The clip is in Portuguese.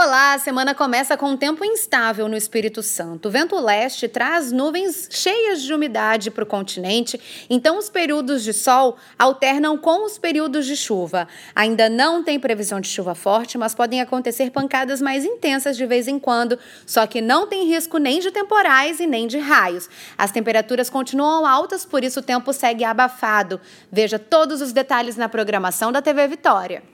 Olá, a semana começa com um tempo instável no Espírito Santo. O vento leste traz nuvens cheias de umidade para o continente, então os períodos de sol alternam com os períodos de chuva. Ainda não tem previsão de chuva forte, mas podem acontecer pancadas mais intensas de vez em quando, só que não tem risco nem de temporais e nem de raios. As temperaturas continuam altas, por isso o tempo segue abafado. Veja todos os detalhes na programação da TV Vitória.